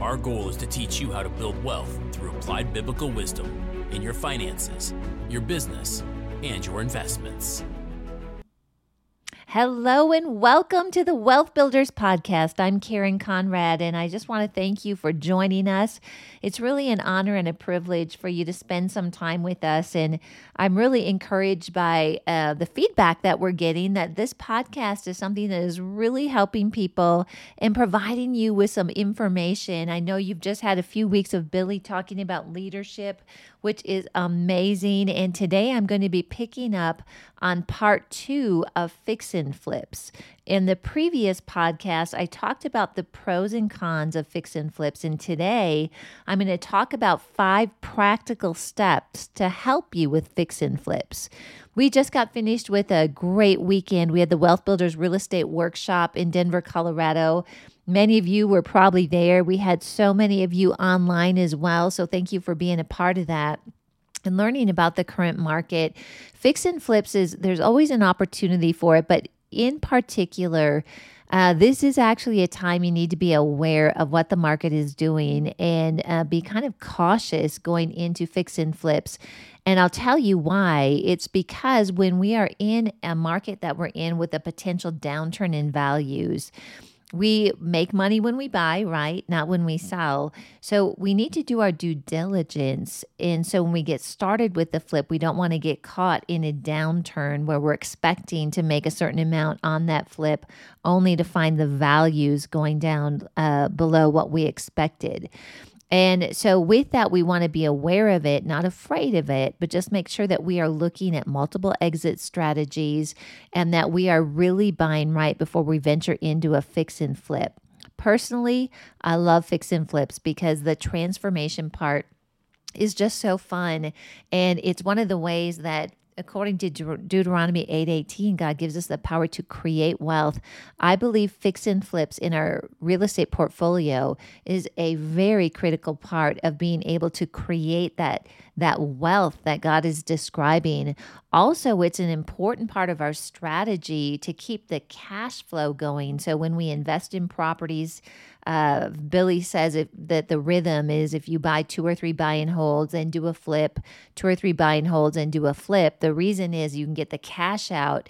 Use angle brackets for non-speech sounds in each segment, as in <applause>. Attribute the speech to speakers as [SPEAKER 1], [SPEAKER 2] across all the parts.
[SPEAKER 1] our goal is to teach you how to build wealth through applied biblical wisdom in your finances, your business, and your investments.
[SPEAKER 2] Hello and welcome to the Wealth Builders Podcast. I'm Karen Conrad, and I just want to thank you for joining us. It's really an honor and a privilege for you to spend some time with us. And I'm really encouraged by uh, the feedback that we're getting that this podcast is something that is really helping people and providing you with some information. I know you've just had a few weeks of Billy talking about leadership, which is amazing. And today I'm going to be picking up on part two of Fix and Flips. In the previous podcast, I talked about the pros and cons of fix and flips. And today, I'm going to talk about five practical steps to help you with fix and flips. We just got finished with a great weekend. We had the Wealth Builders Real Estate Workshop in Denver, Colorado. Many of you were probably there. We had so many of you online as well. So thank you for being a part of that and learning about the current market. Fix and flips is there's always an opportunity for it, but in particular, uh, this is actually a time you need to be aware of what the market is doing and uh, be kind of cautious going into fix and flips. And I'll tell you why. It's because when we are in a market that we're in with a potential downturn in values, we make money when we buy, right? Not when we sell. So we need to do our due diligence. And so when we get started with the flip, we don't want to get caught in a downturn where we're expecting to make a certain amount on that flip only to find the values going down uh, below what we expected. And so, with that, we want to be aware of it, not afraid of it, but just make sure that we are looking at multiple exit strategies and that we are really buying right before we venture into a fix and flip. Personally, I love fix and flips because the transformation part is just so fun. And it's one of the ways that according to Deuteronomy 8:18, God gives us the power to create wealth. I believe fix and flips in our real estate portfolio is a very critical part of being able to create that that wealth that God is describing. Also, it's an important part of our strategy to keep the cash flow going. So when we invest in properties, uh, Billy says if, that the rhythm is if you buy two or three buy and holds and do a flip, two or three buy and holds and do a flip. The reason is you can get the cash out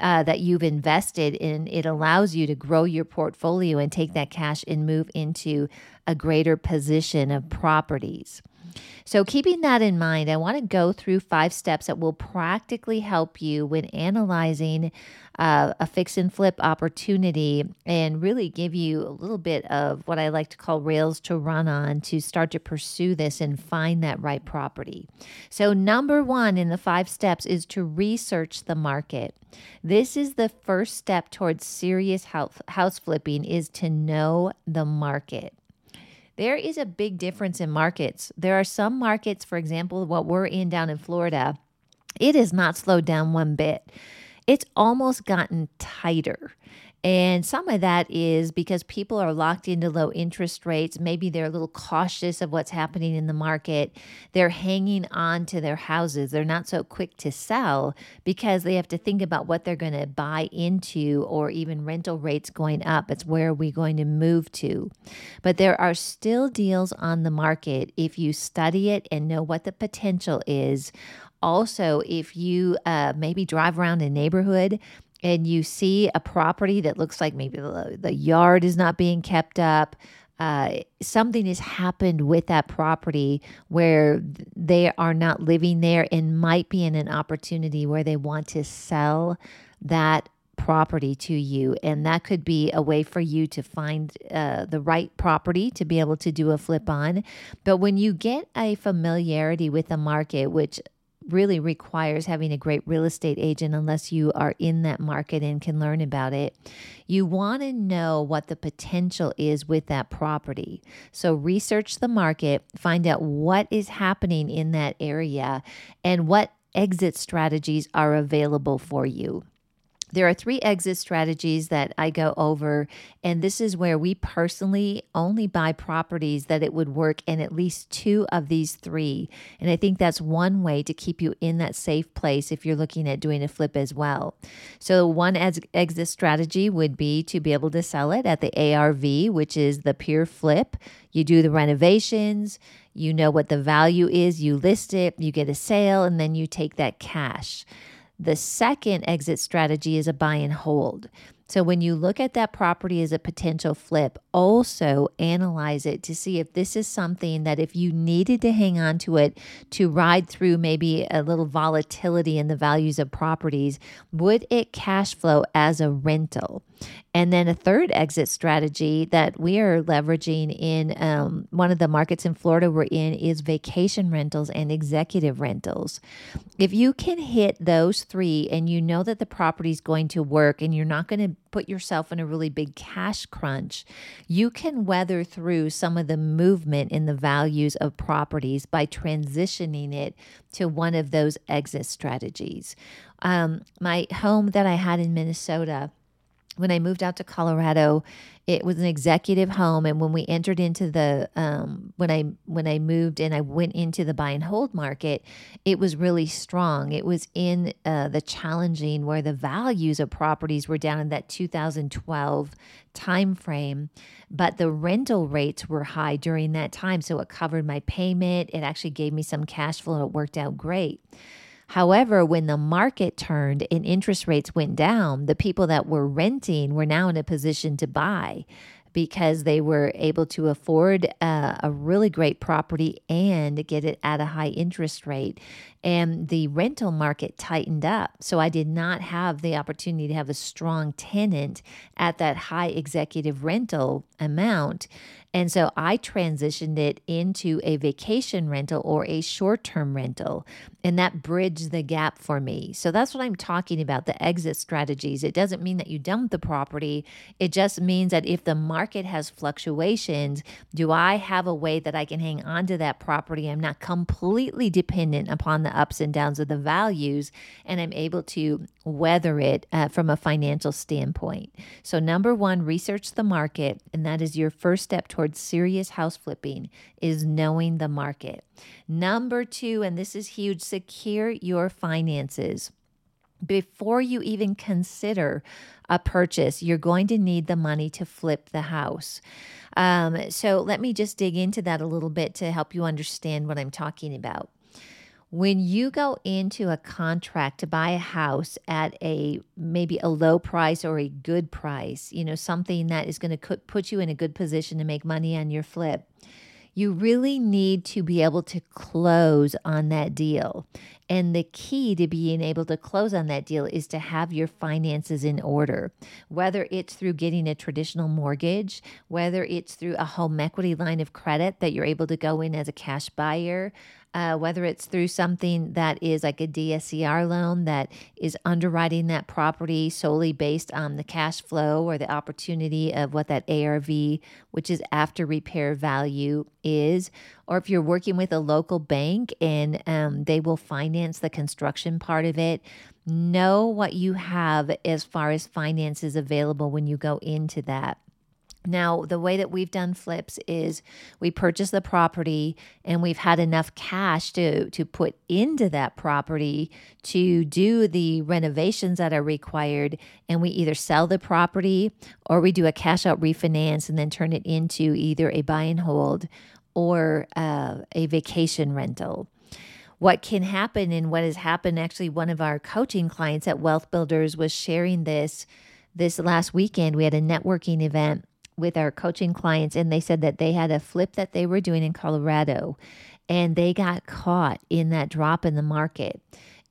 [SPEAKER 2] uh, that you've invested in. It allows you to grow your portfolio and take that cash and move into a greater position of properties. So, keeping that in mind, I want to go through five steps that will practically help you when analyzing uh, a fix and flip opportunity and really give you a little bit of what I like to call rails to run on to start to pursue this and find that right property. So, number one in the five steps is to research the market. This is the first step towards serious house flipping is to know the market there is a big difference in markets. There are some markets, for example, what we're in down in Florida, it has not slowed down one bit. It's almost gotten tighter. And some of that is because people are locked into low interest rates. Maybe they're a little cautious of what's happening in the market. They're hanging on to their houses. They're not so quick to sell because they have to think about what they're going to buy into or even rental rates going up. It's where are we going to move to? But there are still deals on the market if you study it and know what the potential is also if you uh, maybe drive around a neighborhood and you see a property that looks like maybe the, the yard is not being kept up, uh, something has happened with that property where they are not living there and might be in an opportunity where they want to sell that property to you. And that could be a way for you to find uh, the right property to be able to do a flip on. But when you get a familiarity with the market, which really requires having a great real estate agent unless you are in that market and can learn about it. You want to know what the potential is with that property. So, research the market, find out what is happening in that area, and what exit strategies are available for you. There are three exit strategies that I go over, and this is where we personally only buy properties that it would work in at least two of these three. And I think that's one way to keep you in that safe place if you're looking at doing a flip as well. So, one exit strategy would be to be able to sell it at the ARV, which is the pure flip. You do the renovations, you know what the value is, you list it, you get a sale, and then you take that cash. The second exit strategy is a buy and hold. So when you look at that property as a potential flip, also analyze it to see if this is something that if you needed to hang on to it to ride through maybe a little volatility in the values of properties, would it cash flow as a rental? And then a third exit strategy that we are leveraging in um, one of the markets in Florida we're in is vacation rentals and executive rentals. If you can hit those three and you know that the property is going to work and you're not going to put yourself in a really big cash crunch, you can weather through some of the movement in the values of properties by transitioning it to one of those exit strategies. Um, my home that I had in Minnesota when I moved out to Colorado, it was an executive home, and when we entered into the um, when I when I moved and I went into the buy and hold market, it was really strong. It was in uh, the challenging where the values of properties were down in that 2012 time frame, but the rental rates were high during that time, so it covered my payment. It actually gave me some cash flow, and it worked out great. However, when the market turned and interest rates went down, the people that were renting were now in a position to buy because they were able to afford uh, a really great property and get it at a high interest rate. And the rental market tightened up. So I did not have the opportunity to have a strong tenant at that high executive rental amount. And so I transitioned it into a vacation rental or a short term rental. And that bridged the gap for me. So that's what I'm talking about the exit strategies. It doesn't mean that you dump the property, it just means that if the market has fluctuations, do I have a way that I can hang on to that property? I'm not completely dependent upon the ups and downs of the values, and I'm able to weather it uh, from a financial standpoint. So, number one, research the market, and that is your first step towards serious house flipping is knowing the market. Number two, and this is huge, secure your finances. Before you even consider a purchase, you're going to need the money to flip the house. Um, so, let me just dig into that a little bit to help you understand what I'm talking about when you go into a contract to buy a house at a maybe a low price or a good price, you know, something that is going to put you in a good position to make money on your flip, you really need to be able to close on that deal. And the key to being able to close on that deal is to have your finances in order, whether it's through getting a traditional mortgage, whether it's through a home equity line of credit that you're able to go in as a cash buyer, uh, whether it's through something that is like a DSCR loan that is underwriting that property solely based on the cash flow or the opportunity of what that ARV, which is after repair value, is, or if you're working with a local bank and um, they will finance the construction part of it. Know what you have as far as finances available when you go into that. Now, the way that we've done flips is we purchase the property and we've had enough cash to, to put into that property to do the renovations that are required. And we either sell the property or we do a cash out refinance and then turn it into either a buy and hold or uh, a vacation rental what can happen and what has happened actually one of our coaching clients at wealth builders was sharing this this last weekend we had a networking event with our coaching clients, and they said that they had a flip that they were doing in Colorado and they got caught in that drop in the market.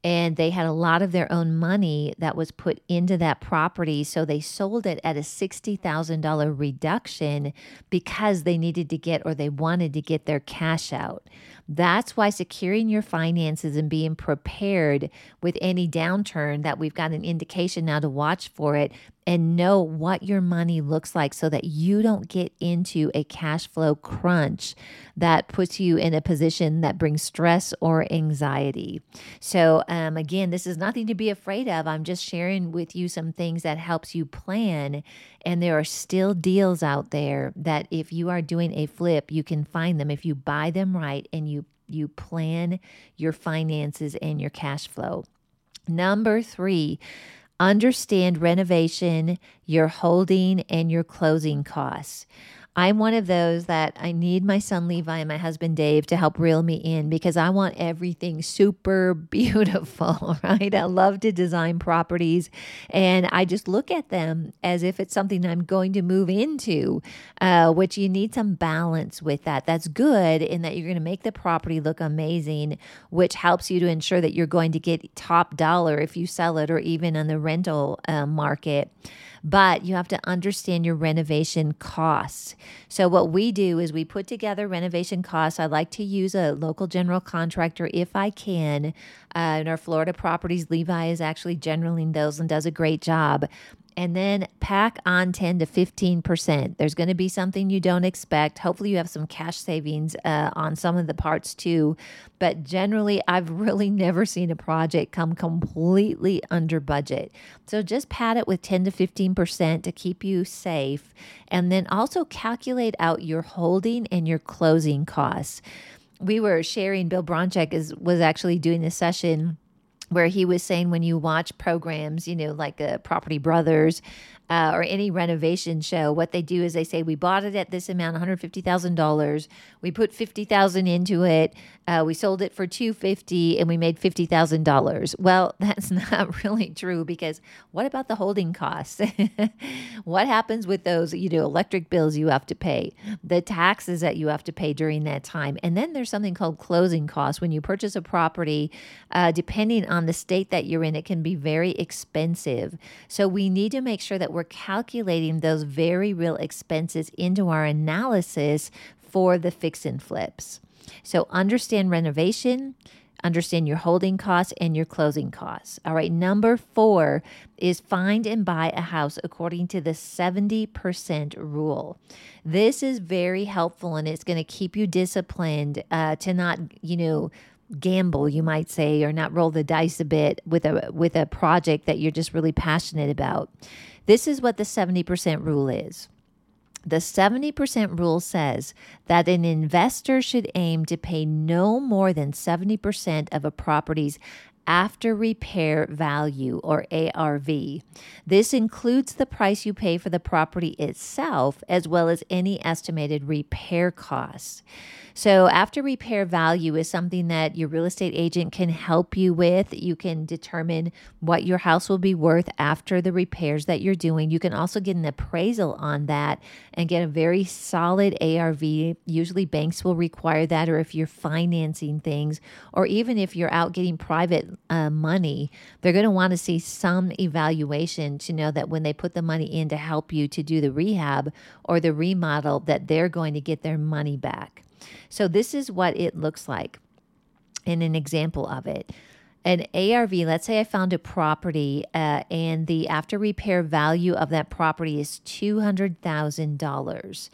[SPEAKER 2] and they had a lot of their own money that was put into that property. So they sold it at a $60,000 reduction because they needed to get or they wanted to get their cash out. That's why securing your finances and being prepared with any downturn that we've got an indication now to watch for it and know what your money looks like so that you don't get into a cash flow crunch that puts you in a position that brings stress or anxiety. So, um, again, this is nothing to be afraid of. I'm just sharing with you some things that helps you plan. And there are still deals out there that if you are doing a flip, you can find them if you buy them right and you you plan your finances and your cash flow. Number three, understand renovation, your holding, and your closing costs. I'm one of those that I need my son Levi and my husband Dave to help reel me in because I want everything super <laughs> beautiful, right? I love to design properties and I just look at them as if it's something I'm going to move into, uh, which you need some balance with that. That's good in that you're going to make the property look amazing, which helps you to ensure that you're going to get top dollar if you sell it or even on the rental uh, market but you have to understand your renovation costs. So, what we do is we put together renovation costs. I like to use a local general contractor if I can. Uh, in our Florida properties, Levi is actually generaling those and does a great job and then pack on 10 to 15%. There's going to be something you don't expect. Hopefully, you have some cash savings uh, on some of the parts too. But generally, I've <laughs> really never seen a project come completely under budget. So just pad it with 10 to 15% to keep you safe. And then also calculate out your holding and your closing costs. We were sharing, Bill Bronchick is, was actually doing a session where he was saying when you watch programs, you know, like uh, Property Brothers uh, or any renovation show, what they do is they say we bought it at this amount, one hundred fifty thousand dollars. We put fifty thousand into it. Uh, we sold it for two fifty, and we made fifty thousand dollars. Well, <laughs> that's not really true because what about the holding costs? <laughs> what happens with those? You know, electric bills you have to pay, the taxes that you have to pay during that time, and then there's something called closing costs. When you purchase a property, uh, depending on the state that you're in, it can be very expensive. So we need to make sure that we're calculating those very real expenses into our analysis for the fix and flips. So understand renovation, understand your holding costs and your closing costs. All right, number four is find and buy a house according to the 70% rule. This is very helpful and it's going to keep you disciplined uh, to not, you know, gamble you might say or not roll the dice a bit with a with a project that you're just really passionate about this is what the 70% rule is. The 70% rule says that an investor should aim to pay no more than 70% of a property's after repair value or ARV. This includes the price you pay for the property itself as well as any estimated repair costs. So, after repair value is something that your real estate agent can help you with. You can determine what your house will be worth after the repairs that you're doing. You can also get an appraisal on that and get a very solid ARV. Usually, banks will require that, or if you're financing things, or even if you're out getting private uh, money, they're going to want to see some evaluation to know that when they put the money in to help you to do the rehab or the remodel, that they're going to get their money back. So this is what it looks like in an example of it. An ARV, let's say I found a property uh, and the after repair value of that property is $200,000.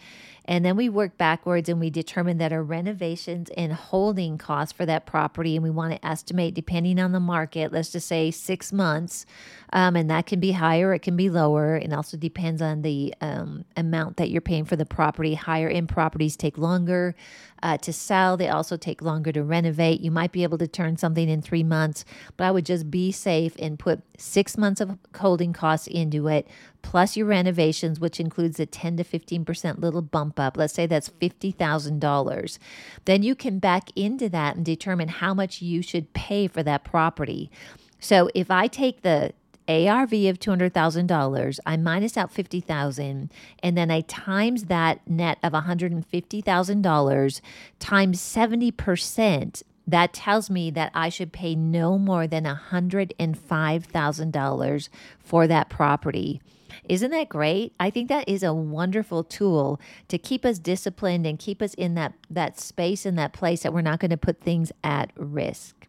[SPEAKER 2] And then we work backwards and we determine that our renovations and holding costs for that property, and we want to estimate depending on the market, let's just say six months. Um, and that can be higher, it can be lower. It also depends on the um, amount that you're paying for the property. Higher end properties take longer uh, to sell, they also take longer to renovate. You might be able to turn something in three months, but I would just be safe and put six months of holding costs into it, plus your renovations, which includes a 10 to 15% little bump up. Let's say that's $50,000. Then you can back into that and determine how much you should pay for that property. So if I take the ARV of $200,000, I minus out 50,000 and then I times that net of $150,000 times 70%, that tells me that I should pay no more than $105,000 for that property. Isn't that great? I think that is a wonderful tool to keep us disciplined and keep us in that, that space in that place that we're not going to put things at risk.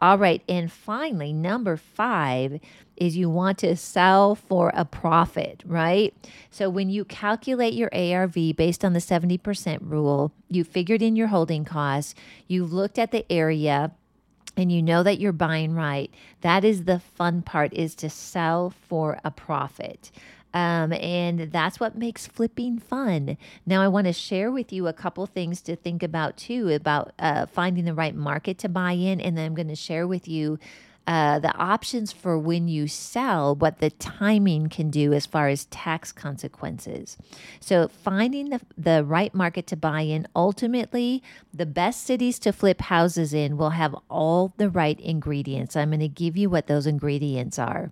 [SPEAKER 2] All right. And finally, number five is you want to sell for a profit, right? So when you calculate your ARV based on the 70% rule, you figured in your holding costs, you've looked at the area, and you know that you're buying right. That is the fun part is to sell for a profit. Um, and that's what makes flipping fun. Now, I want to share with you a couple things to think about too about uh, finding the right market to buy in. And then I'm going to share with you uh, the options for when you sell, what the timing can do as far as tax consequences. So, finding the, the right market to buy in, ultimately, the best cities to flip houses in will have all the right ingredients. I'm going to give you what those ingredients are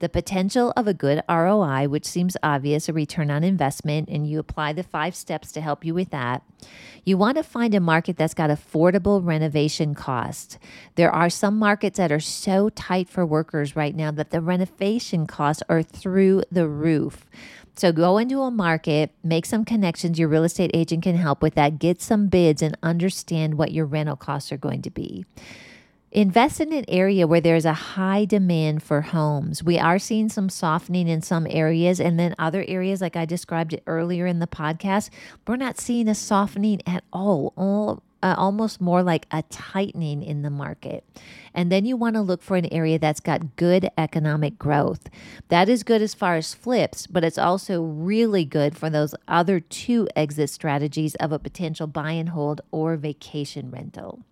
[SPEAKER 2] the potential of a good ROI, which seems obvious, a return on investment, and you apply the five steps to help you with that. You want to find a market that's got affordable renovation costs. There are some markets that are so tight for workers right now that the renovation costs are through the roof. So go into a market, make some connections. Your real estate agent can help with that. Get some bids and understand what your rental costs are going to be. Invest in an area where there's a high demand for homes. We are seeing some softening in some areas, and then other areas, like I described earlier in the podcast, we're not seeing a softening at all. all uh, almost more like a tightening in the market. And then you want to look for an area that's got good economic growth. That is good as far as flips, but it's also really good for those other two exit strategies of a potential buy and hold or vacation rental.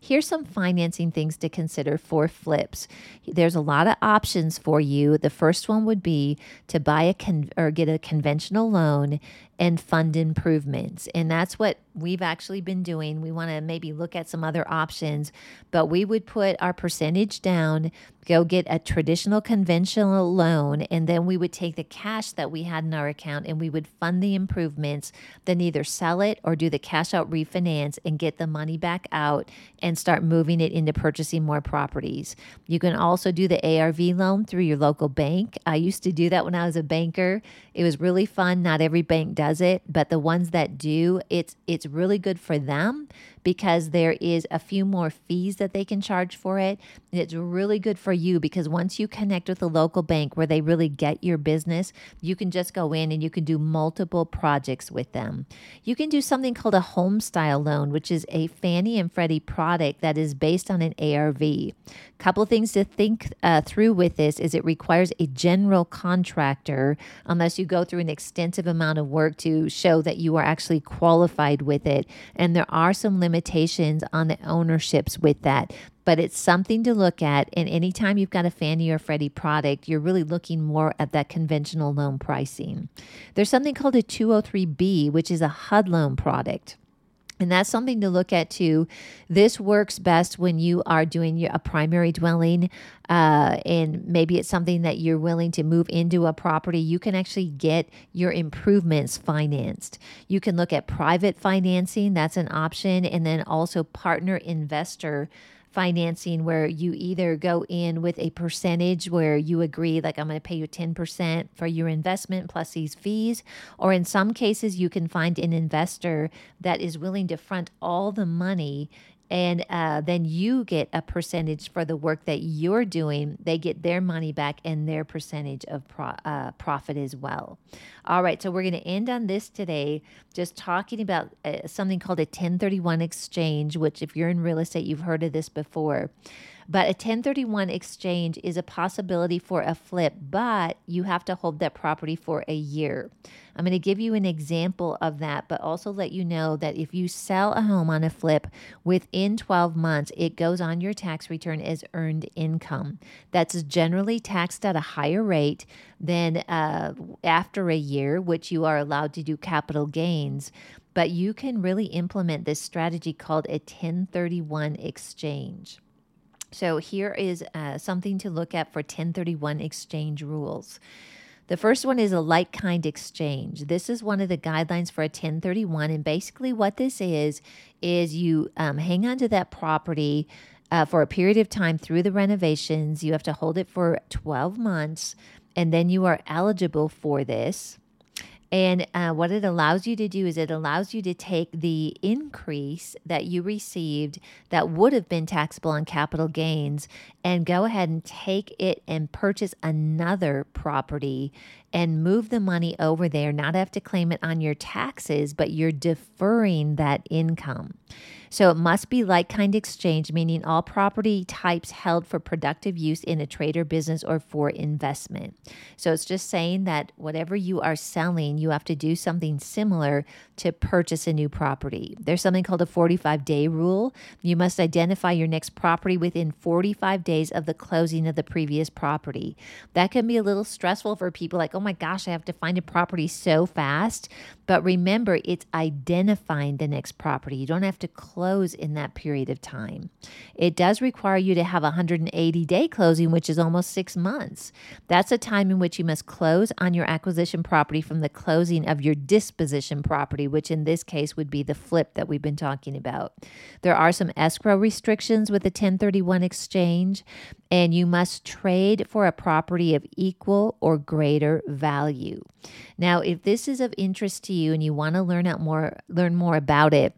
[SPEAKER 2] Here's some financing things to consider for flips. There's a lot of options for you. The first one would be to buy a con- or get a conventional loan and fund improvements. And that's what we've actually been doing. We want to maybe look at some other options, but we would put our percentage down, go get a traditional conventional loan, and then we would take the cash that we had in our account and we would fund the improvements, then either sell it or do the cash out refinance and get the money back out and start moving it into purchasing more properties. You can also do the ARV loan through your local bank. I used to do that when I was a banker. It was really fun. Not every bank does does it, but the ones that do, it's it's really good for them because there is a few more fees that they can charge for it. It's really good for you because once you connect with a local bank where they really get your business, you can just go in and you can do multiple projects with them. You can do something called a HomeStyle loan, which is a Fannie and Freddie product that is based on an ARV. A Couple things to think uh, through with this is it requires a general contractor unless you go through an extensive amount of work to show that you are actually qualified with it. And there are some limits limitations on the ownerships with that but it's something to look at. And anytime you've got a Fannie or Freddie product, you're really looking more at that conventional loan pricing. There's something called a 203B, which is a HUD loan product. And that's something to look at too. This works best when you are doing your, a primary dwelling, uh, and maybe it's something that you're willing to move into a property. You can actually get your improvements financed. You can look at private financing, that's an option, and then also partner investor financing where you either go in with a percentage where you agree, like, I'm going to pay you 10% for your investment plus these fees. Or in some cases, you can find an investor that is willing to front all the money and uh, then you get a percentage for the work that you're doing. They get their money back and their percentage of pro- uh, profit as well. All right, so we're going to end on this today, just talking about uh, something called a 1031 exchange, which, if you're in real estate, you've heard of this before. But a 1031 exchange is a possibility for a flip, but you have to hold that property for a year. I'm going to give you an example of that, but also let you know that if you sell a home on a flip within 12 months, it goes on your tax return as earned income. That's generally taxed at a higher rate than uh, after a year, which you are allowed to do capital gains but you can really implement this strategy called a 1031 exchange. So here is uh, something to look at for 1031 exchange rules. The first one is a like kind exchange. This is one of the guidelines for a 1031. And basically, what this is, is you um, hang on to that property uh, for a period of time through the renovations. You have to hold it for 12 months, and then you are eligible for this. And uh, what it allows you to do is it allows you to take the increase that you received that would have been taxable on capital gains and go ahead and take it and purchase another property and move the money over there, not have to claim it on your taxes, but you're deferring that income. So it must be like kind exchange, meaning all property types held for productive use in a trade or business or for investment. So it's just saying that whatever you are selling, you have to do something similar to purchase a new property. There's something called a 45 day rule. You must identify your next property within 45 days of the closing of the previous property. That can be a little stressful for people like, oh my gosh, I have to find a property so fast. But remember, it's identifying the next property. You don't have to close in that period of time. It does require you to have a 180 day closing, which is almost six months. That's a time in which you must close on your acquisition property from the closing of your disposition property, which in this case would be the flip that we've been talking about. There are some escrow restrictions with the 1031 exchange, and you must trade for a property of equal or greater value. Now, if this is of interest to you and you want to learn out more learn more about it,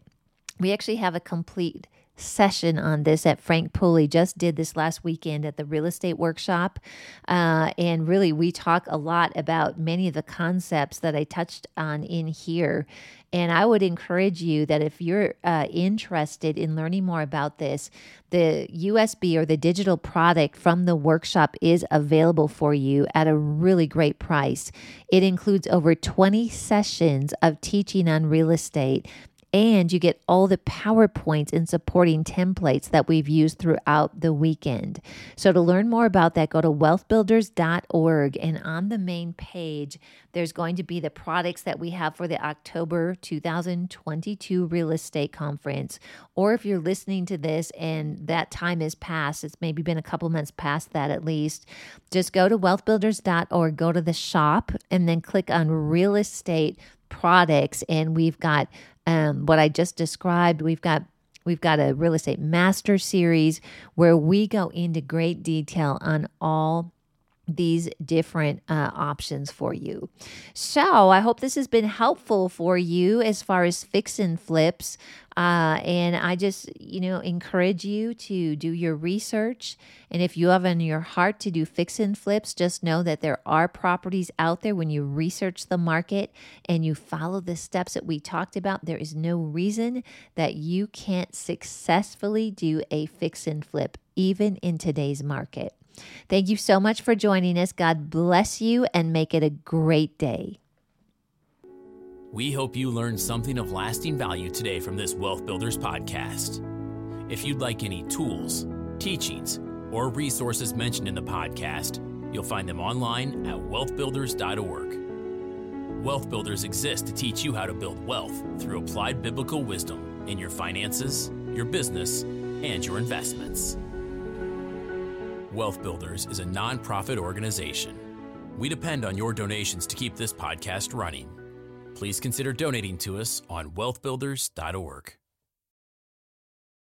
[SPEAKER 2] we actually have a complete session on this at Frank Pulley. Just did this last weekend at the real estate workshop. Uh, and really, we talk a lot about many of the concepts that I touched on in here. And I would encourage you that if you're uh, interested in learning more about this, the USB or the digital product from the workshop is available for you at a really great price. It includes over 20 sessions of teaching on real estate and you get all the PowerPoints and supporting templates that we've used throughout the weekend. So, to learn more about that, go to wealthbuilders.org. And on the main page, there's going to be the products that we have for the October 2022 real estate conference. Or if you're listening to this and that time is past, it's maybe been a couple months past that at least, just go to wealthbuilders.org, go to the shop, and then click on real estate products and we've got um, what I just described. We've got We've got a real estate master series where we go into great detail on all these different uh, options for you. So I hope this has been helpful for you as far as fix and flips. Uh, and I just, you know, encourage you to do your research. And if you have in your heart to do fix and flips, just know that there are properties out there when you research the market and you follow the steps that we talked about. There is no reason that you can't successfully do a fix and flip, even in today's market. Thank you so much for joining us. God bless you and make it a great day.
[SPEAKER 1] We hope you learned something of lasting value today from this Wealth Builders podcast. If you'd like any tools, teachings, or resources mentioned in the podcast, you'll find them online at wealthbuilders.org. Wealth Builders exists to teach you how to build wealth through applied biblical wisdom in your finances, your business, and your investments. Wealth Builders is a nonprofit organization. We depend on your donations to keep this podcast running. Please consider donating to us on wealthbuilders.org.